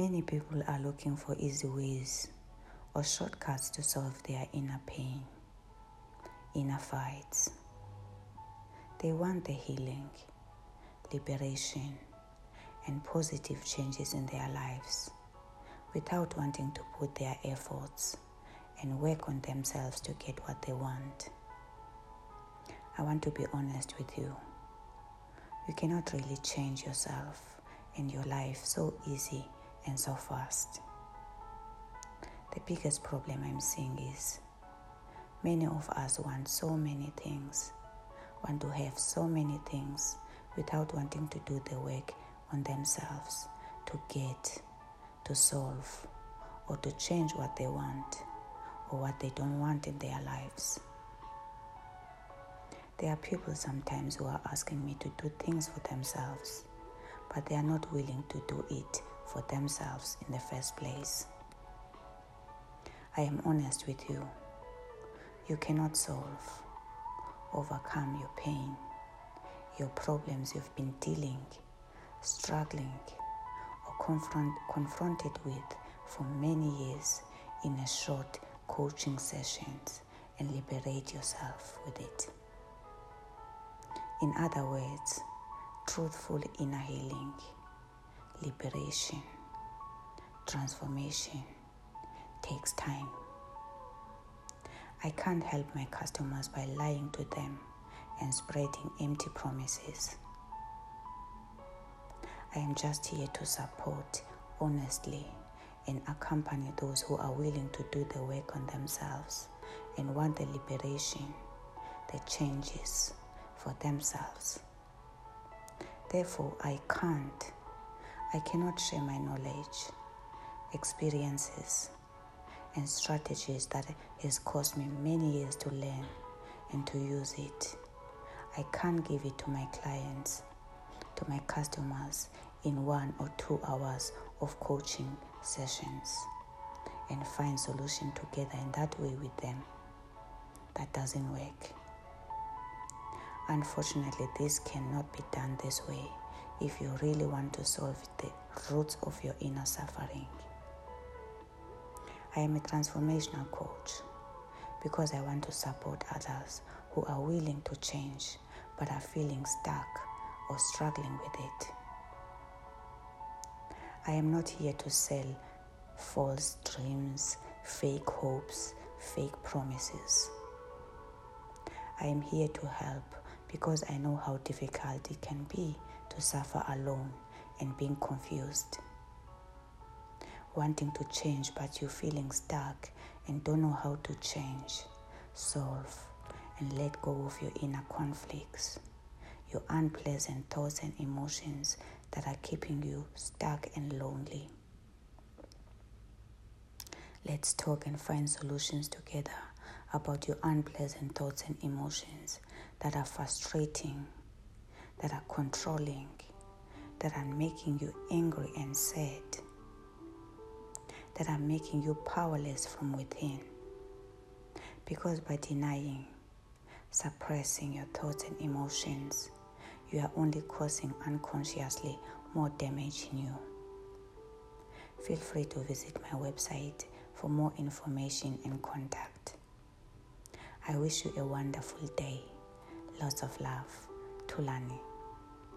Many people are looking for easy ways or shortcuts to solve their inner pain, inner fights. They want the healing, liberation, and positive changes in their lives without wanting to put their efforts and work on themselves to get what they want. I want to be honest with you. You cannot really change yourself and your life so easy and so fast. The biggest problem I'm seeing is many of us want so many things, want to have so many things without wanting to do the work on themselves to get, to solve, or to change what they want or what they don't want in their lives. There are people sometimes who are asking me to do things for themselves, but they are not willing to do it for themselves in the first place. I am honest with you. You cannot solve, overcome your pain, your problems you've been dealing, struggling, or confront, confronted with for many years in a short coaching sessions and liberate yourself with it. In other words, truthful inner healing, liberation, transformation takes time. I can't help my customers by lying to them and spreading empty promises. I am just here to support honestly and accompany those who are willing to do the work on themselves and want the liberation, the changes, for themselves. Therefore, I can't, I cannot share my knowledge, experiences, and strategies that has cost me many years to learn and to use it. I can't give it to my clients, to my customers in one or two hours of coaching sessions and find solution together in that way with them. That doesn't work. Unfortunately, this cannot be done this way if you really want to solve the roots of your inner suffering. I am a transformational coach because I want to support others who are willing to change but are feeling stuck or struggling with it. I am not here to sell false dreams, fake hopes, fake promises. I am here to help because I know how difficult it can be to suffer alone and being confused. Wanting to change, but you're feeling stuck and don't know how to change, solve, and let go of your inner conflicts, your unpleasant thoughts and emotions that are keeping you stuck and lonely. Let's talk and find solutions together about your unpleasant thoughts and emotions that are frustrating, that are controlling, that are making you angry and sad, that are making you powerless from within. Because by denying, suppressing your thoughts and emotions, you are only causing unconsciously more damage in you. Feel free to visit my website for more information and contact. I wish you a wonderful day. Lots of love. Tulani.